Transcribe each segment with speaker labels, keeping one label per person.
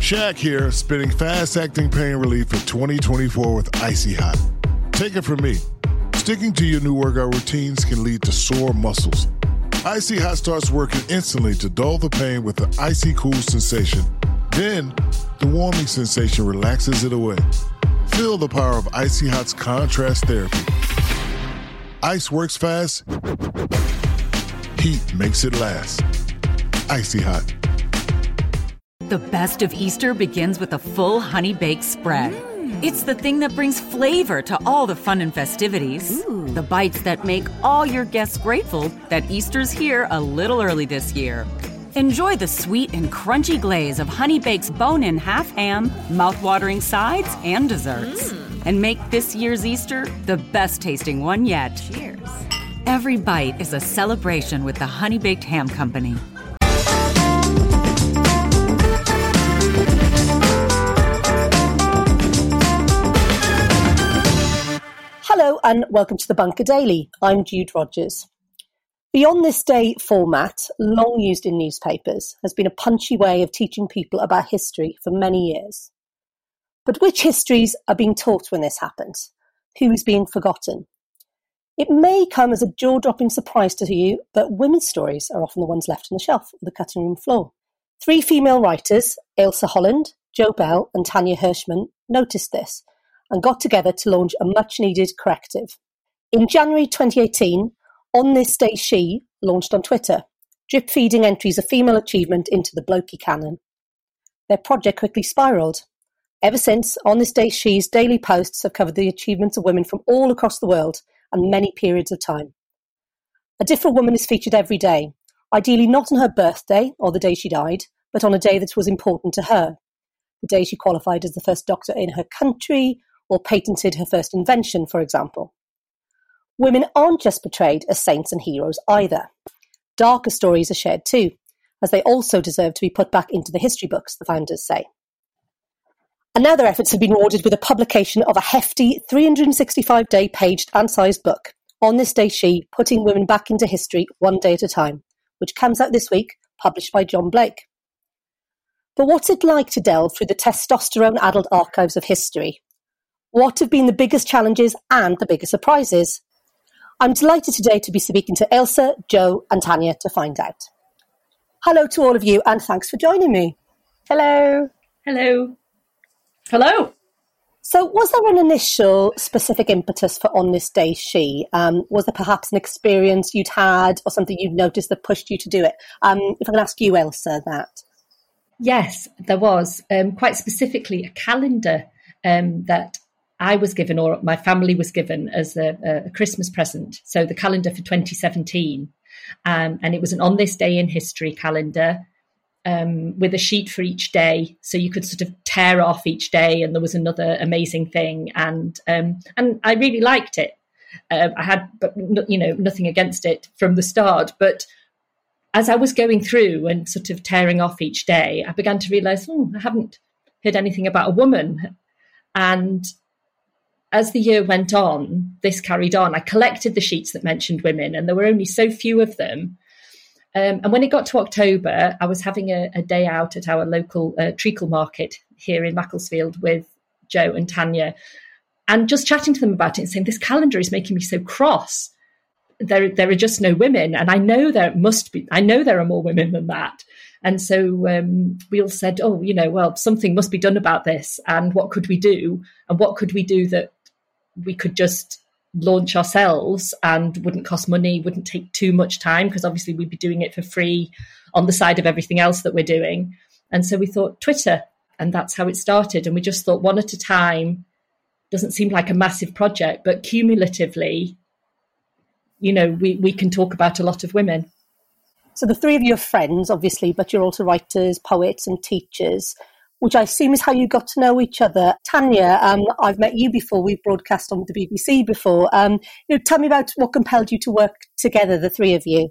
Speaker 1: Shaq here, spinning fast acting pain relief for 2024 with Icy Hot. Take it from me. Sticking to your new workout routines can lead to sore muscles. Icy Hot starts working instantly to dull the pain with the icy cool sensation. Then, the warming sensation relaxes it away. Feel the power of Icy Hot's contrast therapy. Ice works fast, heat makes it last. Icy Hot.
Speaker 2: The best of Easter begins with a full honey baked spread. Mm. It's the thing that brings flavor to all the fun and festivities. The bites that make all your guests grateful that Easter's here a little early this year. Enjoy the sweet and crunchy glaze of Honey Bake's bone in half ham, mouth-watering sides, and desserts. Mm. And make this year's Easter the best tasting one yet. Cheers. Every bite is a celebration with the Honey Baked Ham Company.
Speaker 3: And welcome to the Bunker Daily. I'm Jude Rogers. Beyond This Day format, long used in newspapers, has been a punchy way of teaching people about history for many years. But which histories are being taught when this happens? Who is being forgotten? It may come as a jaw dropping surprise to you, but women's stories are often the ones left on the shelf or the cutting room floor. Three female writers, Ailsa Holland, Jo Bell, and Tania Hershman, noticed this and got together to launch a much needed corrective. In January 2018, On This Day She launched on Twitter, drip feeding entries of female achievement into the blokey canon. Their project quickly spiraled. Ever since, On This Day She's daily posts have covered the achievements of women from all across the world and many periods of time. A different woman is featured every day, ideally not on her birthday or the day she died, but on a day that was important to her. The day she qualified as the first doctor in her country, or patented her first invention, for example. Women aren't just portrayed as saints and heroes either. Darker stories are shared too, as they also deserve to be put back into the history books, the founders say. And now their efforts have been rewarded with a publication of a hefty 365 day paged and sized book, On This Day She, Putting Women Back into History One Day at a Time, which comes out this week, published by John Blake. But what's it like to delve through the testosterone addled archives of history what have been the biggest challenges and the biggest surprises? I'm delighted today to be speaking to Ailsa, Jo, and Tania to find out. Hello to all of you, and thanks for joining me.
Speaker 4: Hello.
Speaker 5: Hello. Hello.
Speaker 3: So, was there an initial specific impetus for On This Day She? Um, was there perhaps an experience you'd had or something you'd noticed that pushed you to do it? Um, if I can ask you, Ailsa, that.
Speaker 5: Yes, there was. Um, quite specifically, a calendar um, that I was given, or my family was given, as a, a Christmas present. So the calendar for 2017, um, and it was an on this day in history calendar um, with a sheet for each day, so you could sort of tear off each day, and there was another amazing thing, and um, and I really liked it. Uh, I had, but you know, nothing against it from the start, but as I was going through and sort of tearing off each day, I began to realize, oh, I haven't heard anything about a woman, and as the year went on, this carried on. I collected the sheets that mentioned women, and there were only so few of them. Um, and when it got to October, I was having a, a day out at our local uh, treacle market here in Macclesfield with Jo and Tania, and just chatting to them about it and saying, This calendar is making me so cross. There, there are just no women. And I know there must be, I know there are more women than that. And so um, we all said, Oh, you know, well, something must be done about this. And what could we do? And what could we do that we could just launch ourselves and wouldn't cost money, wouldn't take too much time because obviously we'd be doing it for free on the side of everything else that we're doing. And so we thought Twitter, and that's how it started. And we just thought one at a time doesn't seem like a massive project, but cumulatively, you know, we, we can talk about a lot of women.
Speaker 3: So the three of you are friends, obviously, but you're also writers, poets, and teachers which I assume is how you got to know each other. Tania, um, I've met you before. We've broadcast on the BBC before. Um, you know, tell me about what compelled you to work together, the three of you.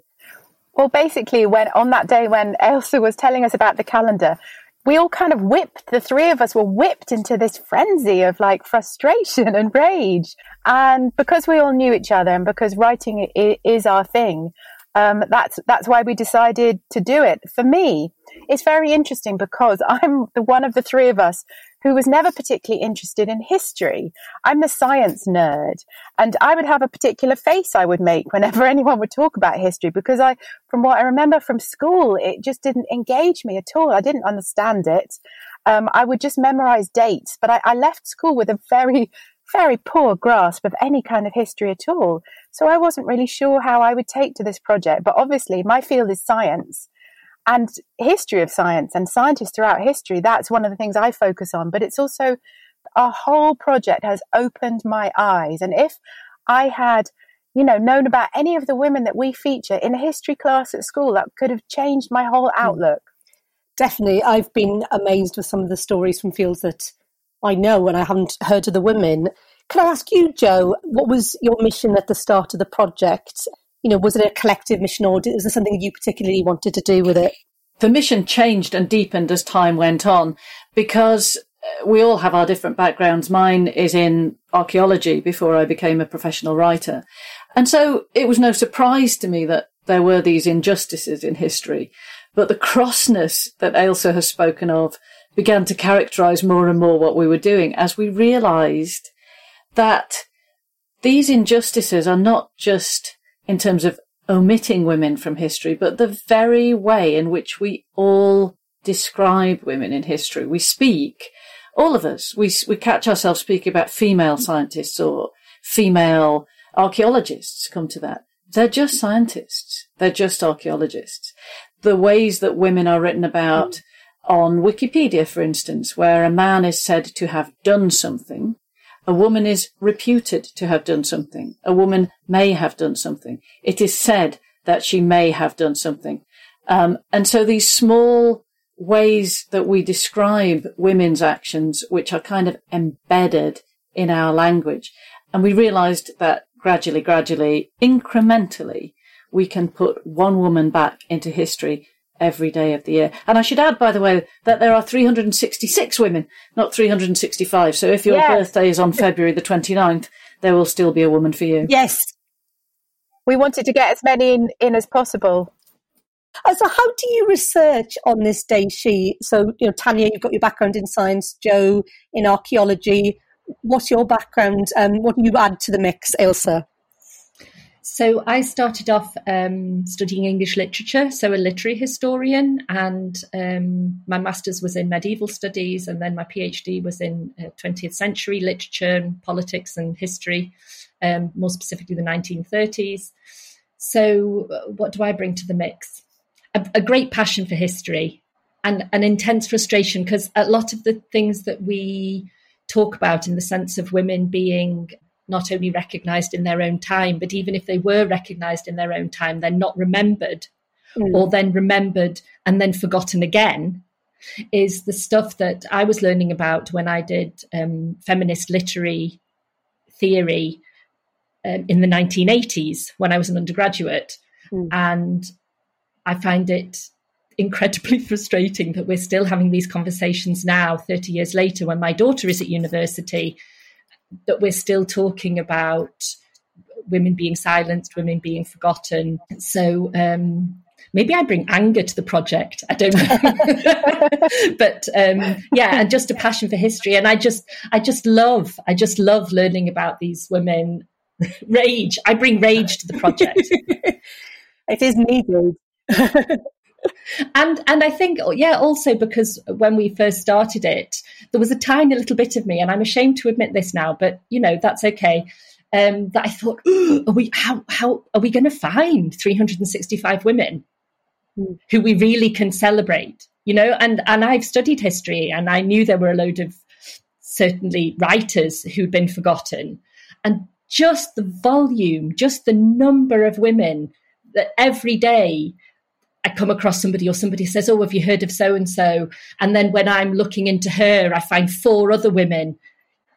Speaker 4: Well, basically, when on that day when Ailsa was telling us about the calendar, we all kind of whipped. The three of us were whipped into this frenzy of like frustration and rage. And because we all knew each other, and because writing is our thing, um, that's that's why we decided to do it. For me, it's very interesting because I'm the one of the three of us who was never particularly interested in history. I'm the science nerd, and I would have a particular face I would make whenever anyone would talk about history because I, from what I remember from school, it just didn't engage me at all. I didn't understand it. Um, I would just memorize dates, but I, I left school with a very very poor grasp of any kind of history at all. So I wasn't really sure how I would take to this project. But obviously, my field is science and history of science and scientists throughout history. That's one of the things I focus on. But it's also our whole project has opened my eyes. And if I had, you know, known about any of the women that we feature in a history class at school, that could have changed my whole hmm. outlook.
Speaker 3: Definitely. I've been amazed with some of the stories from fields that I know and I haven't heard of the women. Can I ask you, Jo, what was your mission at the start of the project? You know, was it a collective mission or was there something you particularly wanted to do with it?
Speaker 6: The mission changed and deepened as time went on because uh, we all have our different backgrounds. Mine is in archaeology before I became a professional writer. And so it was no surprise to me that there were these injustices in history. But the crossness that Ailsa has spoken of began to characterize more and more what we were doing as we realized that these injustices are not just in terms of omitting women from history, but the very way in which we all describe women in history. We speak, all of us, we, we catch ourselves speaking about female scientists or female archaeologists, come to that. They're just scientists. They're just archaeologists. The ways that women are written about on Wikipedia, for instance, where a man is said to have done something, a woman is reputed to have done something. A woman may have done something. It is said that she may have done something. Um, and so these small ways that we describe women's actions, which are kind of embedded in our language. And we realized that gradually, gradually, incrementally, we can put one woman back into history every day of the year. And I should add, by the way, that there are 366 women, not 365. So if your yes. birthday is on February the 29th, there will still be a woman for you.
Speaker 3: Yes.
Speaker 4: We wanted to get as many in, in as possible.
Speaker 3: Uh, so how do you research on this day she so you know Tania you've got your background in science Jo, in archaeology what's your background um, what do you add to the mix ailsa
Speaker 5: so I started off um, studying English literature, so a literary historian, and um, my master's was in medieval studies, and then my PhD was in uh, 20th century literature and politics and history, um, more specifically the 1930s. So, uh, what do I bring to the mix? A, a great passion for history and an intense frustration because a lot of the things that we talk about in the sense of women being not only recognized in their own time, but even if they were recognized in their own time, they're not remembered mm. or then remembered and then forgotten again is the stuff that I was learning about when I did um, feminist literary theory um, in the 1980s when I was an undergraduate. Mm. And I find it incredibly frustrating that we're still having these conversations now, 30 years later, when my daughter is at university that we're still talking about women being silenced, women being forgotten. So um, maybe I bring anger to the project. I don't know, but um, yeah, and just a passion for history. And I just, I just love, I just love learning about these women. rage. I bring rage to the project.
Speaker 3: it is needed.
Speaker 5: And and I think yeah also because when we first started it there was a tiny little bit of me and I'm ashamed to admit this now but you know that's okay um, that I thought are we how how are we going to find 365 women mm. who we really can celebrate you know and and I've studied history and I knew there were a load of certainly writers who'd been forgotten and just the volume just the number of women that every day I come across somebody or somebody says, Oh, have you heard of so and so? And then when I'm looking into her, I find four other women.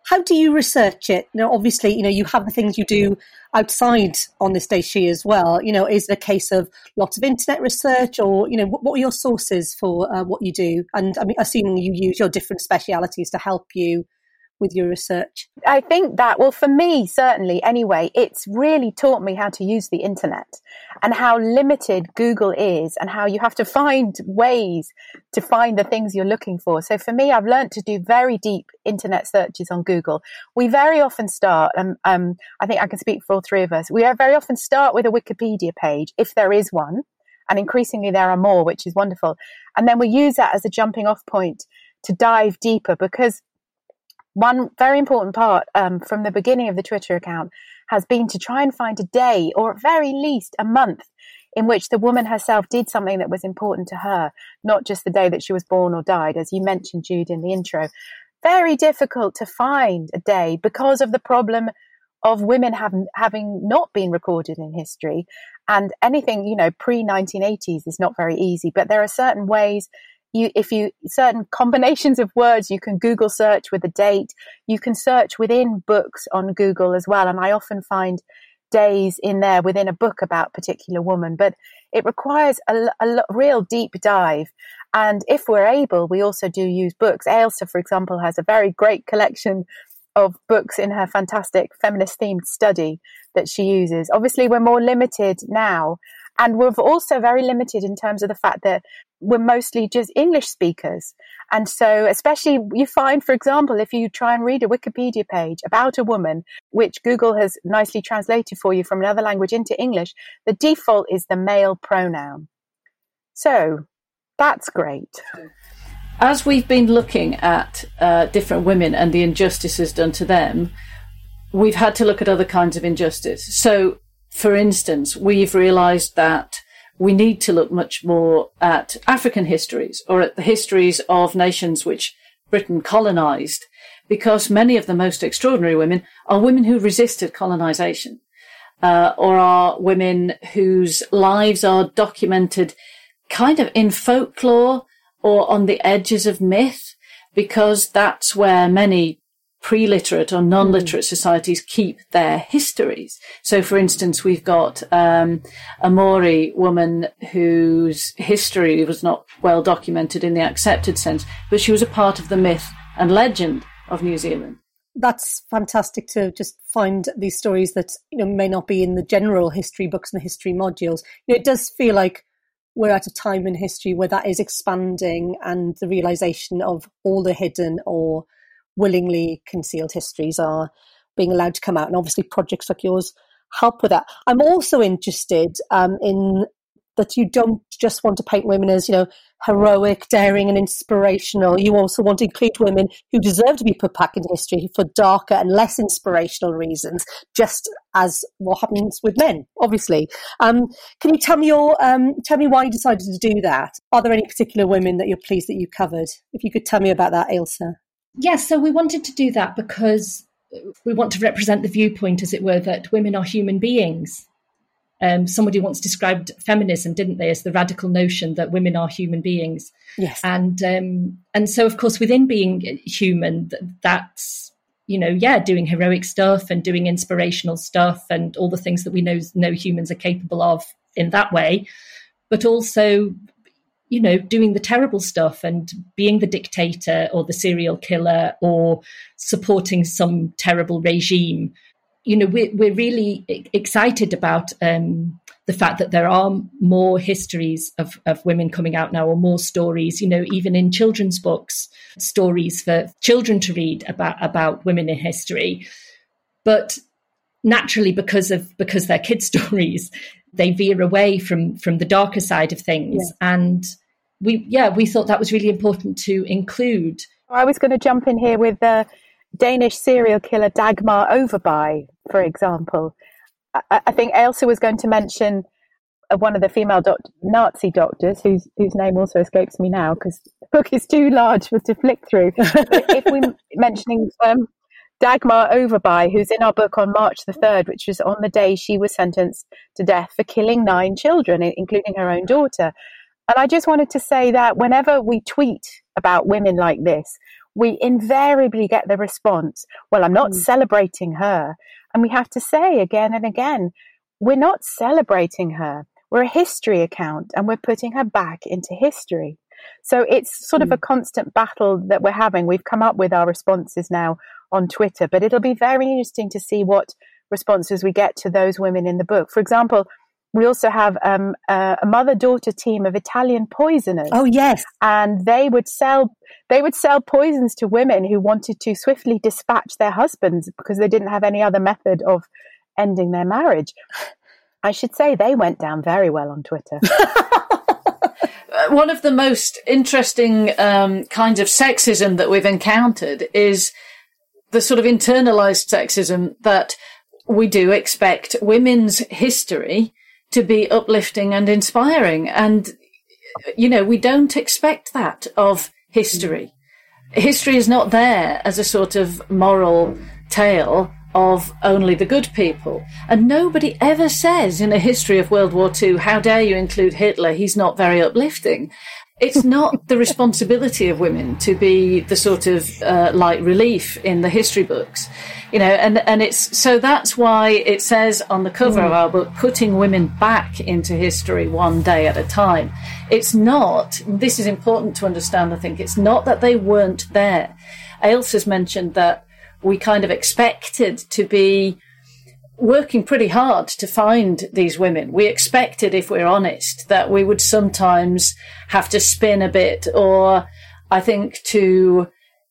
Speaker 3: How do you research it? Now, obviously, you know, you have the things you do outside on this day she as well. You know, is it a case of lots of internet research or, you know, what, what are your sources for uh, what you do? And I mean, assuming you use your different specialities to help you with your research?
Speaker 4: I think that, well, for me, certainly anyway, it's really taught me how to use the internet and how limited Google is and how you have to find ways to find the things you're looking for. So for me, I've learned to do very deep internet searches on Google. We very often start, um, um, I think I can speak for all three of us, we very often start with a Wikipedia page, if there is one. And increasingly there are more, which is wonderful. And then we use that as a jumping off point to dive deeper because one very important part um, from the beginning of the Twitter account has been to try and find a day, or at very least a month, in which the woman herself did something that was important to her, not just the day that she was born or died, as you mentioned, Jude, in the intro. Very difficult to find a day because of the problem of women having, having not been recorded in history. And anything, you know, pre 1980s is not very easy, but there are certain ways you if you certain combinations of words you can google search with a date. You can search within books on google as well and i often find days in there within a book about particular woman but it requires a, a real deep dive. And if we're able we also do use books. Ailsa for example has a very great collection of books in her fantastic feminist themed study that she uses. Obviously we're more limited now and we're also very limited in terms of the fact that we're mostly just English speakers. And so, especially you find, for example, if you try and read a Wikipedia page about a woman, which Google has nicely translated for you from another language into English, the default is the male pronoun. So that's great.
Speaker 6: As we've been looking at uh, different women and the injustices done to them, we've had to look at other kinds of injustice. So, for instance, we've realized that we need to look much more at African histories or at the histories of nations which Britain colonized, because many of the most extraordinary women are women who resisted colonization, uh, or are women whose lives are documented kind of in folklore or on the edges of myth, because that's where many pre-literate or non-literate mm. societies keep their histories. So, for instance, we've got um, a Maori woman whose history was not well documented in the accepted sense, but she was a part of the myth and legend of New Zealand.
Speaker 3: That's fantastic to just find these stories that you know may not be in the general history books and the history modules. You know, it does feel like we're at a time in history where that is expanding, and the realization of all the hidden or willingly concealed histories are being allowed to come out. And obviously, projects like yours help with that. I'm also interested um, in that you don't just want to paint women as, you know, heroic, daring, and inspirational. You also want to include women who deserve to be put back into history for darker and less inspirational reasons, just as what happens with men, obviously. Um, can you tell me your um, tell me why you decided to do that? Are there any particular women that you're pleased that you covered? If you could tell me about that, Ailsa.
Speaker 5: Yes, so we wanted to do that because we want to represent the viewpoint, as it were, that women are human beings. Um, somebody once described feminism, didn't they, as the radical notion that women are human beings.
Speaker 3: Yes,
Speaker 5: and um, and so of course within being human, that's you know, yeah, doing heroic stuff and doing inspirational stuff and all the things that we know know humans are capable of in that way, but also you know, doing the terrible stuff and being the dictator or the serial killer or supporting some terrible regime. You know, we're, we're really excited about um, the fact that there are more histories of, of women coming out now or more stories, you know, even in children's books, stories for children to read about, about women in history. But naturally because of because they're kid stories they veer away from from the darker side of things. And we yeah we thought that was really important to include.
Speaker 4: I was going to jump in here with the danish serial killer dagmar overbye for example. I, I think ailsa was going to mention uh, one of the female doc- nazi doctors whose whose name also escapes me now because the book is too large for to flick through. If we're mentioning um, Dagmar Overbye, who's in our book on March the 3rd, which was on the day she was sentenced to death for killing nine children, including her own daughter. And I just wanted to say that whenever we tweet about women like this, we invariably get the response, well, I'm not mm. celebrating her. And we have to say again and again, we're not celebrating her. We're a history account and we're putting her back into history. So it's sort mm. of a hmm. constant battle that we're having. We've come up with our responses now on Twitter, but it'll be very interesting to see what responses we get to those women in the book. For example, we also have um, a, a mother-daughter team of Italian poisoners.
Speaker 3: Oh yes,
Speaker 4: and they would sell they would sell poisons to women who wanted to swiftly dispatch their husbands because they didn't have any other method of ending their marriage. I should say they went down very well on Twitter.
Speaker 6: One of the most interesting um, kinds of sexism that we've encountered is the sort of internalized sexism that we do expect women's history to be uplifting and inspiring. And, you know, we don't expect that of history. History is not there as a sort of moral tale of only the good people. And nobody ever says in a history of World War II, how dare you include Hitler? He's not very uplifting. It's not the responsibility of women to be the sort of uh, light relief in the history books, you know, and, and it's so that's why it says on the cover mm. of our book, putting women back into history one day at a time. It's not, this is important to understand, I think, it's not that they weren't there. Ailsa's mentioned that we kind of expected to be working pretty hard to find these women. We expected, if we're honest, that we would sometimes have to spin a bit or I think to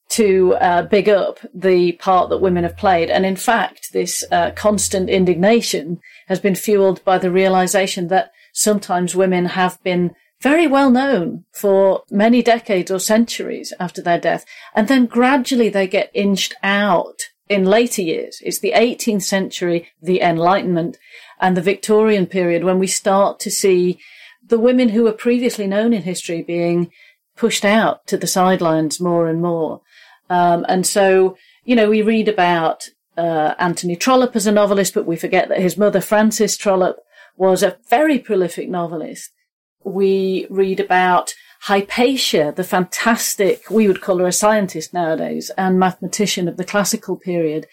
Speaker 6: to uh, big up the part that women have played. And in fact, this uh, constant indignation has been fueled by the realization that sometimes women have been very well known for many decades or centuries after their death. And then gradually they get inched out in later years. It's the 18th century, the Enlightenment and the Victorian period when we start to see the women who were previously known in history being pushed out to the sidelines more and more. Um, and so, you know, we read about uh, Anthony Trollope as a novelist, but we forget that his mother, Frances Trollope, was a very prolific novelist we read about Hypatia, the fantastic, we would call her a scientist nowadays, and mathematician of the classical period.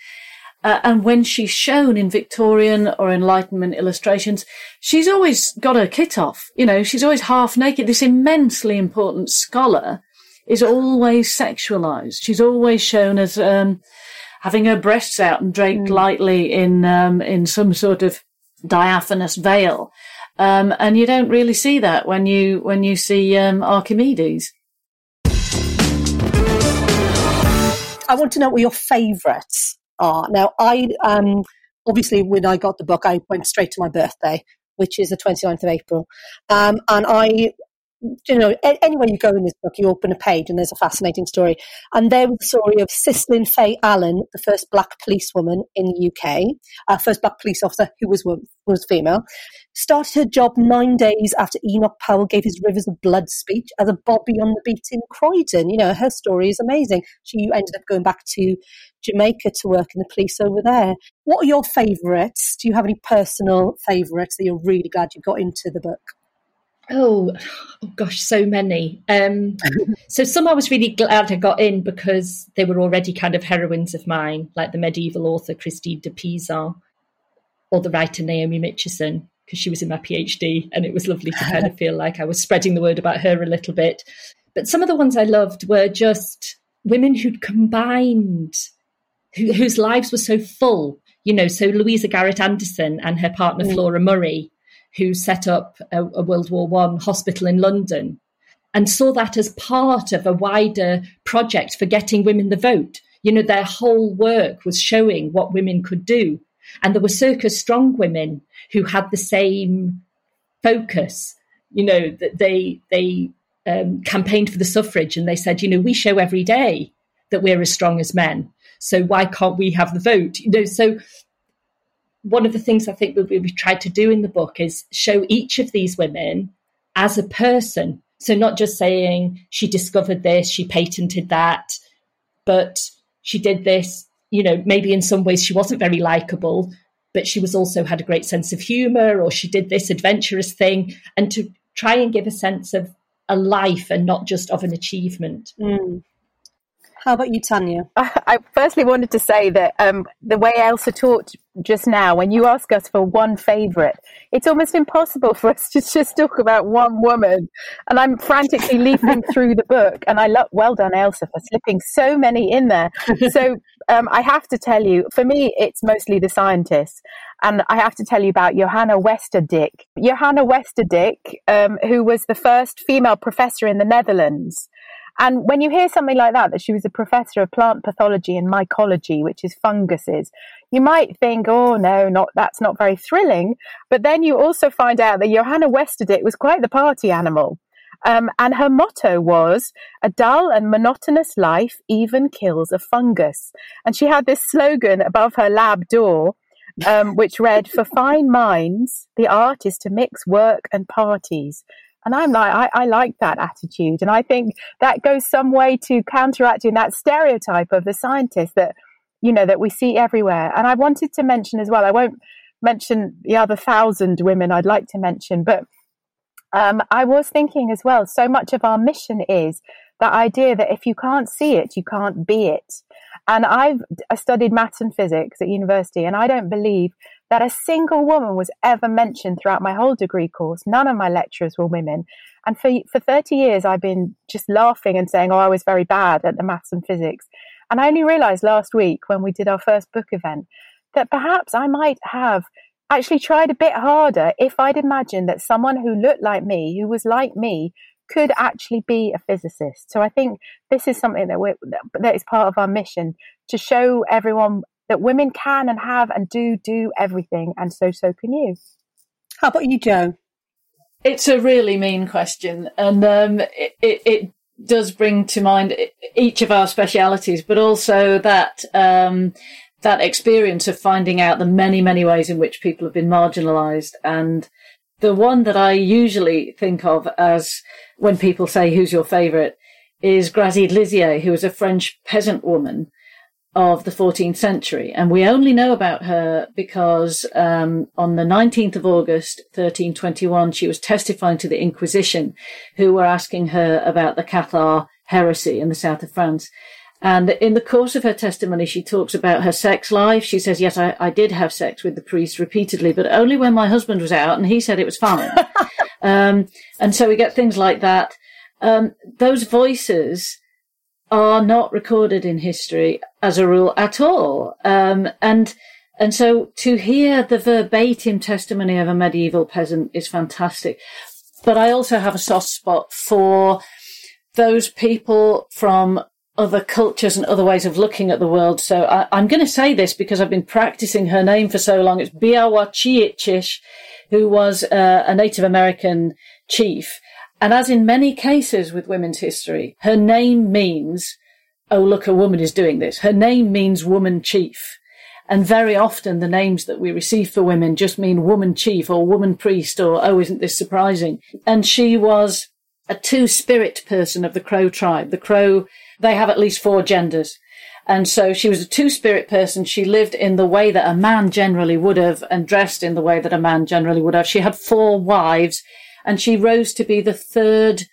Speaker 6: Uh, and when she's shown in Victorian or Enlightenment illustrations, she's always got her kit off. You know, she's always half naked. This immensely important scholar is always sexualized. She's always shown as um, having her breasts out and draped mm. lightly in um, in some sort of diaphanous veil. Um, and you don't really see that when you when you see um, Archimedes.
Speaker 3: I want to know what your favourites are. Now, I um, obviously when I got the book, I went straight to my birthday, which is the 29th of April, um, and I you know, anywhere you go in this book, you open a page and there's a fascinating story. And there was the story of Sislin Fay Allen, the first black policewoman in the UK, uh, first black police officer who was was female. Started her job nine days after Enoch Powell gave his Rivers of Blood speech as a Bobby on the beat in Croydon. You know, her story is amazing. She ended up going back to Jamaica to work in the police over there. What are your favourites? Do you have any personal favourites that you're really glad you got into the book?
Speaker 5: Oh, oh gosh, so many. Um, so some I was really glad I got in because they were already kind of heroines of mine, like the medieval author Christine de Pizan or the writer Naomi Mitchison, because she was in my PhD, and it was lovely to kind of feel like I was spreading the word about her a little bit. But some of the ones I loved were just women who'd combined, who, whose lives were so full. You know, so Louisa Garrett Anderson and her partner mm. Flora Murray who set up a, a World War One hospital in London and saw that as part of a wider project for getting women the vote. You know, their whole work was showing what women could do. And there were circa strong women who had the same focus. You know, that they they um, campaigned for the suffrage and they said, you know, we show every day that we're as strong as men. So why can't we have the vote? You know, so one of the things I think we, have tried to do in the book is show each of these women as a person. So not just saying she discovered this, she patented that, but she did this. You know, maybe in some ways she wasn't very likable, but she was also had a great sense of humor, or she did this adventurous thing, and to try and give a sense of a life and not just of an achievement.
Speaker 3: Mm. How about you, Tania?
Speaker 4: I firstly wanted to say that um, the way Ailsa talked just now, when you ask us for one favourite, it's almost impossible for us to just talk about one woman. And I'm frantically leafing through the book, and I love, well done, Ailsa, for slipping so many in there. so um, I have to tell you, for me, it's mostly the scientists. And I have to tell you about Johanna Westerdijk. Johanna Westerdijk, um, who was the first female professor in the Netherlands. And when you hear something like that, that she was a professor of plant pathology and mycology, which is funguses, you might think, oh no, not that's not very thrilling. But then you also find out that Johanna Westerdijk was quite the party animal. Um, and her motto was, a dull and monotonous life even kills a fungus. And she had this slogan above her lab door, um, which read, for fine minds, the art is to mix work and parties. And I'm like, I, I like that attitude. And I think that goes some way to counteracting that stereotype of the scientist that, you know, that we see everywhere. And I wanted to mention as well, I won't mention the other thousand women I'd like to mention, but um, I was thinking as well, so much of our mission is that idea that if you can't see it, you can't be it. And I've I studied maths and physics at university, and I don't believe that a single woman was ever mentioned throughout my whole degree course. None of my lecturers were women. And for, for 30 years, I've been just laughing and saying, oh, I was very bad at the maths and physics. And I only realized last week when we did our first book event that perhaps I might have actually tried a bit harder if I'd imagined that someone who looked like me, who was like me, could actually be a physicist. So I think this is something that we that is part of our mission to show everyone that women can and have and do do everything, and so so can you.
Speaker 3: How about you, Jo?
Speaker 6: It's a really mean question, and um, it, it, it, does bring to mind each of our specialities, but also that um, that experience of finding out the many many ways in which people have been marginalised, and the one that I usually think of as when people say, "Who's your favourite?" is Grazide Lizier, who was a French peasant woman of the 14th century. And we only know about her because um, on the 19th of August, 1321, she was testifying to the Inquisition, who were asking her about the Cathar heresy in the south of France. And in the course of her testimony, she talks about her sex life. She says, yes, I, I did have sex with the priest repeatedly, but only when my husband was out and he said it was fine. um, and so we get things like that. Um, those voices are not recorded in history as a rule at all. Um, and and so to hear the verbatim testimony of a medieval peasant is fantastic. But I also have a soft spot for those people from other cultures and other ways of looking at the world. So I, am going to say this because I've been practicing her name for so long. It's Biawacheeitchish, who was uh, a Native American chief and as in many cases with women's history, her name means, oh, look, a woman is doing this. Her name means woman chief. And very often the names that we receive for women just mean woman chief or woman priest or, oh, isn't this surprising? And she was a two spirit person of the Crow tribe. The Crow, they have at least four genders. And so she was a two spirit person. She lived in the way that a man generally would have and dressed in the way that a man generally would have. She had four wives and she rose to be the third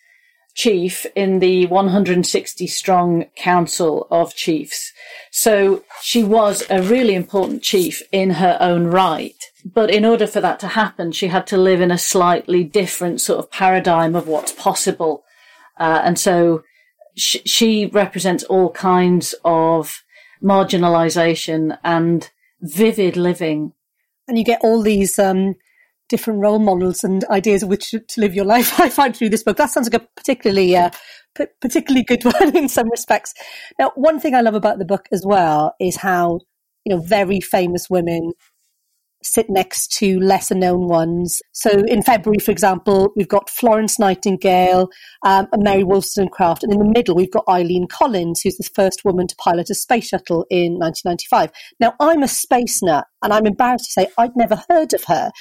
Speaker 6: chief in the 160 strong council of chiefs. So she was a really important chief in her own right. But in order for that to happen, she had to live in a slightly different sort of paradigm of what's possible. Uh, and so sh- she represents all kinds of marginalization and vivid living.
Speaker 3: And you get all these um, different role models and ideas of which to, live your life. I find through this book that sounds like a particularly uh, p- particularly good one in some respects. Now, one thing I love about the book as well is how you know very famous women sit next to lesser known ones. So in February, for example, we've got Florence Nightingale um, and Mary Wollstonecraft. And in the middle, we've got Eileen Collins, who's the first woman to pilot a space shuttle in 1995. Now, I'm a space nut, and I'm embarrassed to say I'd never heard of her.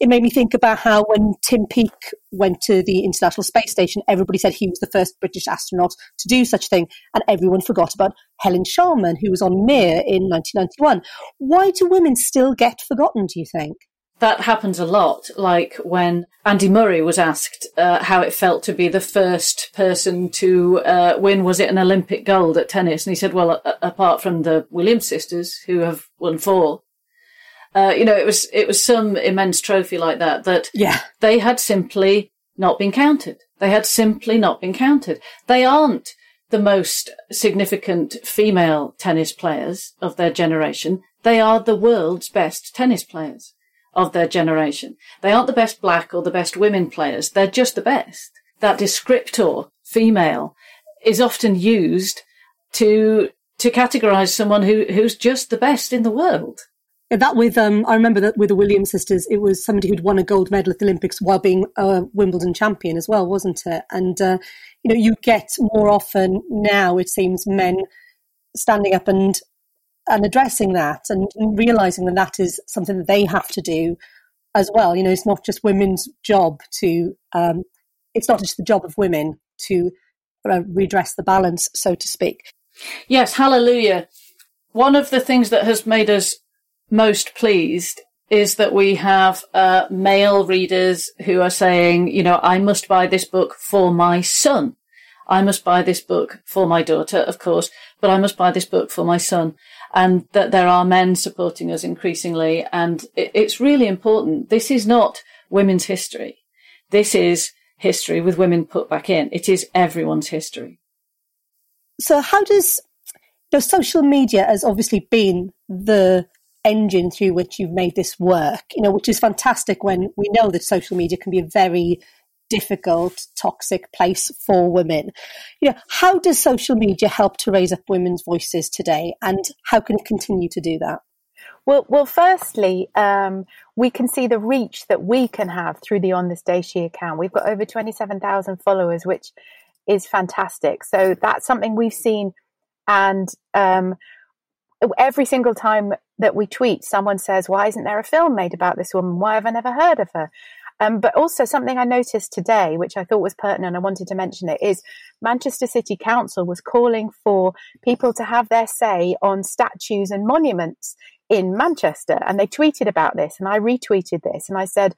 Speaker 3: It made me think about how when Tim Peake went to the International Space Station, everybody said he was the first British astronaut to do such a thing, and everyone forgot about Helen Sharman, who was on Mir in 1991. Why do women still get forgotten, do you think?
Speaker 6: that happens a lot. Like when Andy Murray was asked uh, how it felt to be the first person to uh, win, was it an Olympic gold at tennis? And he said, well, a- apart from the Williams sisters who have won four, uh, you know, it was it was some immense trophy like that that
Speaker 3: yeah.
Speaker 6: they had simply not been counted. They had simply not been counted. They aren't the most significant female tennis players of their generation. They are the world's best tennis players of their generation. They aren't the best black or the best women players. They're just the best. That descriptor, female, is often used to, to categorize someone who, who's just the best in the world.
Speaker 3: That with um, I remember that with the Williams sisters, it was somebody who'd won a gold medal at the Olympics while being a Wimbledon champion as well, wasn't it? And uh, you know, you get more often now, it seems, men standing up and and addressing that and, and realizing that that is something that they have to do as well. You know, it's not just women's job to, um, it's not just the job of women to uh, redress the balance, so to speak.
Speaker 6: Yes, hallelujah. One of the things that has made us most pleased is that we have uh, male readers who are saying, you know, I must buy this book for my son. I must buy this book for my daughter, of course, but I must buy this book for my son and that there are men supporting us increasingly. And it's really important. This is not women's history. This is history with women put back in. It is everyone's history.
Speaker 3: So how does, you know, social media has obviously been the engine through which you've made this work, you know, which is fantastic when we know that social media can be a very difficult, toxic place for women. You know, how does social media help to raise up women's voices today, and how can it continue to do that?
Speaker 4: Well, well, firstly, um, we can see the reach that we can have through the On This Day She account. We've got over 27,000 followers, which is fantastic. So that's something we've seen. And um, every single time that we tweet, someone says, Why isn't there a film made about this woman? Why have I never heard of her? Um, but also something I noticed today, which I thought was pertinent, I wanted to mention it, is Manchester City Council was calling for people to have their say on statues and monuments in Manchester. And they tweeted about this, and I retweeted this, and I said,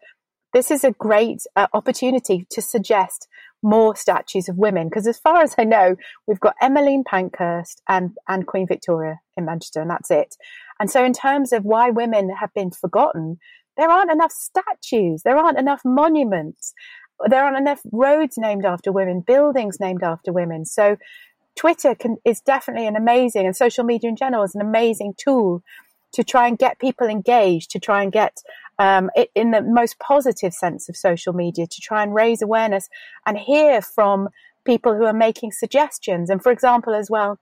Speaker 4: this is a great uh, opportunity to suggest more statues of women because as far as I know, we've got Emmeline Pankhurst and, and Queen Victoria in Manchester, and that's it. And so, in terms of why women have been forgotten, there aren't enough statues, there aren't enough monuments, there aren't enough roads named after women, buildings named after women. So Twitter can, is definitely an amazing, and social media in general is an amazing tool to try and get people engaged, to try and get um, it, in the most positive sense of social media, to try and raise awareness and hear from people who are making suggestions. And for example, as well,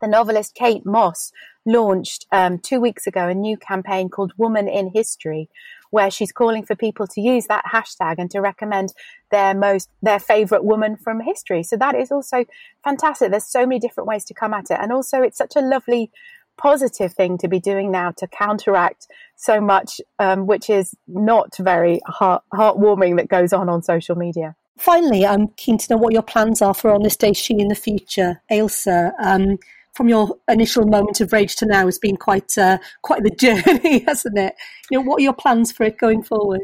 Speaker 4: the novelist Kate Mosse launched um, two weeks ago a new campaign called Woman in History, where she's calling for people to use that hashtag and to recommend their most their favorite woman from history. So that is also fantastic. There's so many different ways to come at it, and also it's such a lovely positive thing to be doing now to counteract so much um, which is not very heart heartwarming that goes on on social media.
Speaker 3: Finally, I'm keen to know what your plans are for On This Day She in the future, Ailsa. Um, from your initial moment of rage to now has been quite uh, quite the journey, hasn't it? You know, what are your plans for it going forward?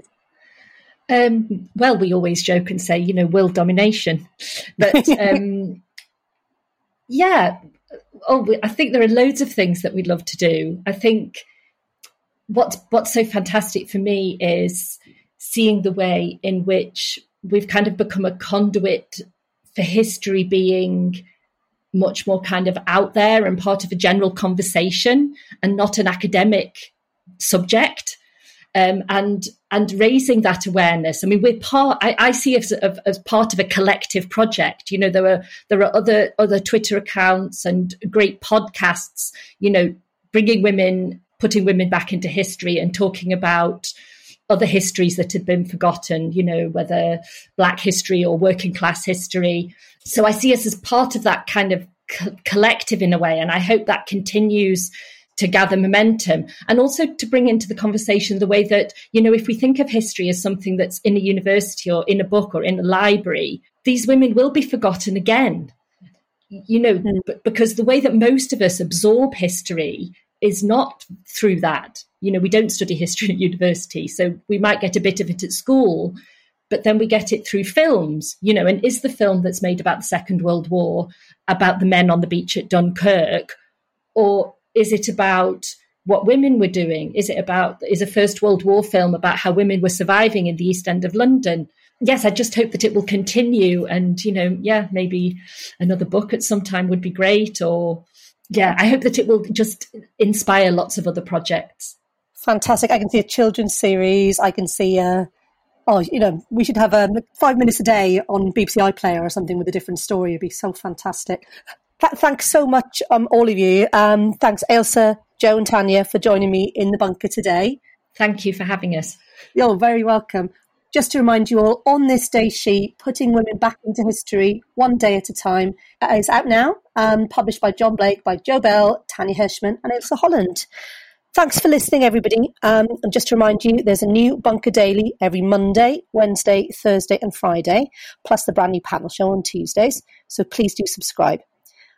Speaker 5: Um, well, we always joke and say, you know, world domination, but um, yeah. Oh, I think there are loads of things that we'd love to do. I think what's what's so fantastic for me is seeing the way in which we've kind of become a conduit for history being much more kind of out there and part of a general conversation and not an academic subject. Um, and and raising that awareness. I mean, we're part. I, I see as, as, part of a collective project. You know, there are there are other other Twitter accounts and great podcasts. You know, bringing women, putting women back into history, and talking about other histories that had been forgotten. You know, whether Black history or working class history. So I see us as part of that kind of co- collective in a way. And I hope that continues to gather momentum and also to bring into the conversation the way that, you know, if we think of history as something that's in a university or in a book or in a library, these women will be forgotten again. You know, mm. because the way that most of us absorb history is not through that. You know, we don't study history at university, so we might get a bit of it at school, but then we get it through films, you know, and is the film that's made about the Second World War about the men on the beach at Dunkirk, or is it about what women were doing? Is it about, is a First World War film about how women were surviving in the East End of London? Yes, I just hope that it will continue. And, you know, yeah, maybe another book at some time would be great. Or, yeah, I hope that it will just inspire lots of other projects.
Speaker 3: Fantastic. I can see a children's series. I can see a, oh, you know, we should have um, five minutes a day on BBC iPlayer or something with a different story. It'd be so fantastic. Th- thanks so much, um, all of you. Um, thanks, Ailsa, Jo, and Tania, for joining me in the bunker today.
Speaker 5: Thank you for having us.
Speaker 3: You're very welcome. Just to remind you all, on this day sheet, Putting Women Back into History, one day at a time, uh, is out now, um, published by John Blake, by Jo Bell, Tania Hershman, and Ailsa Holland. Thanks for listening, everybody. Um, and just to remind you, there's a new Bunker Daily every Monday, Wednesday, Thursday, and Friday, plus the brand new panel show on Tuesdays. So please do subscribe.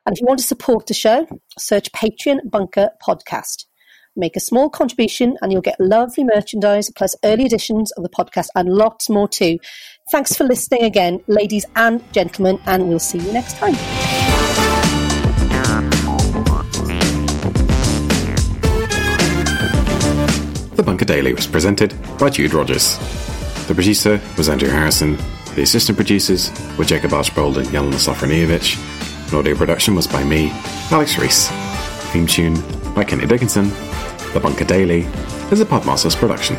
Speaker 3: And if you want to support the show, search Patreon Bunker Podcast. Make a small contribution and you'll get lovely merchandise plus early editions of the podcast and lots more too. Thanks for listening again, ladies and gentlemen, and we'll see you next time.
Speaker 7: The Bunker Daily was presented by Jude Rogers. The producer was Andrew Harrison. The assistant producers were Jacob Archbold and Jelena Sofronijevic. Audio production was by me, Alex Rees. Theme tune by Kenny Dickinson. The Bunker Daily is a Podmasters production.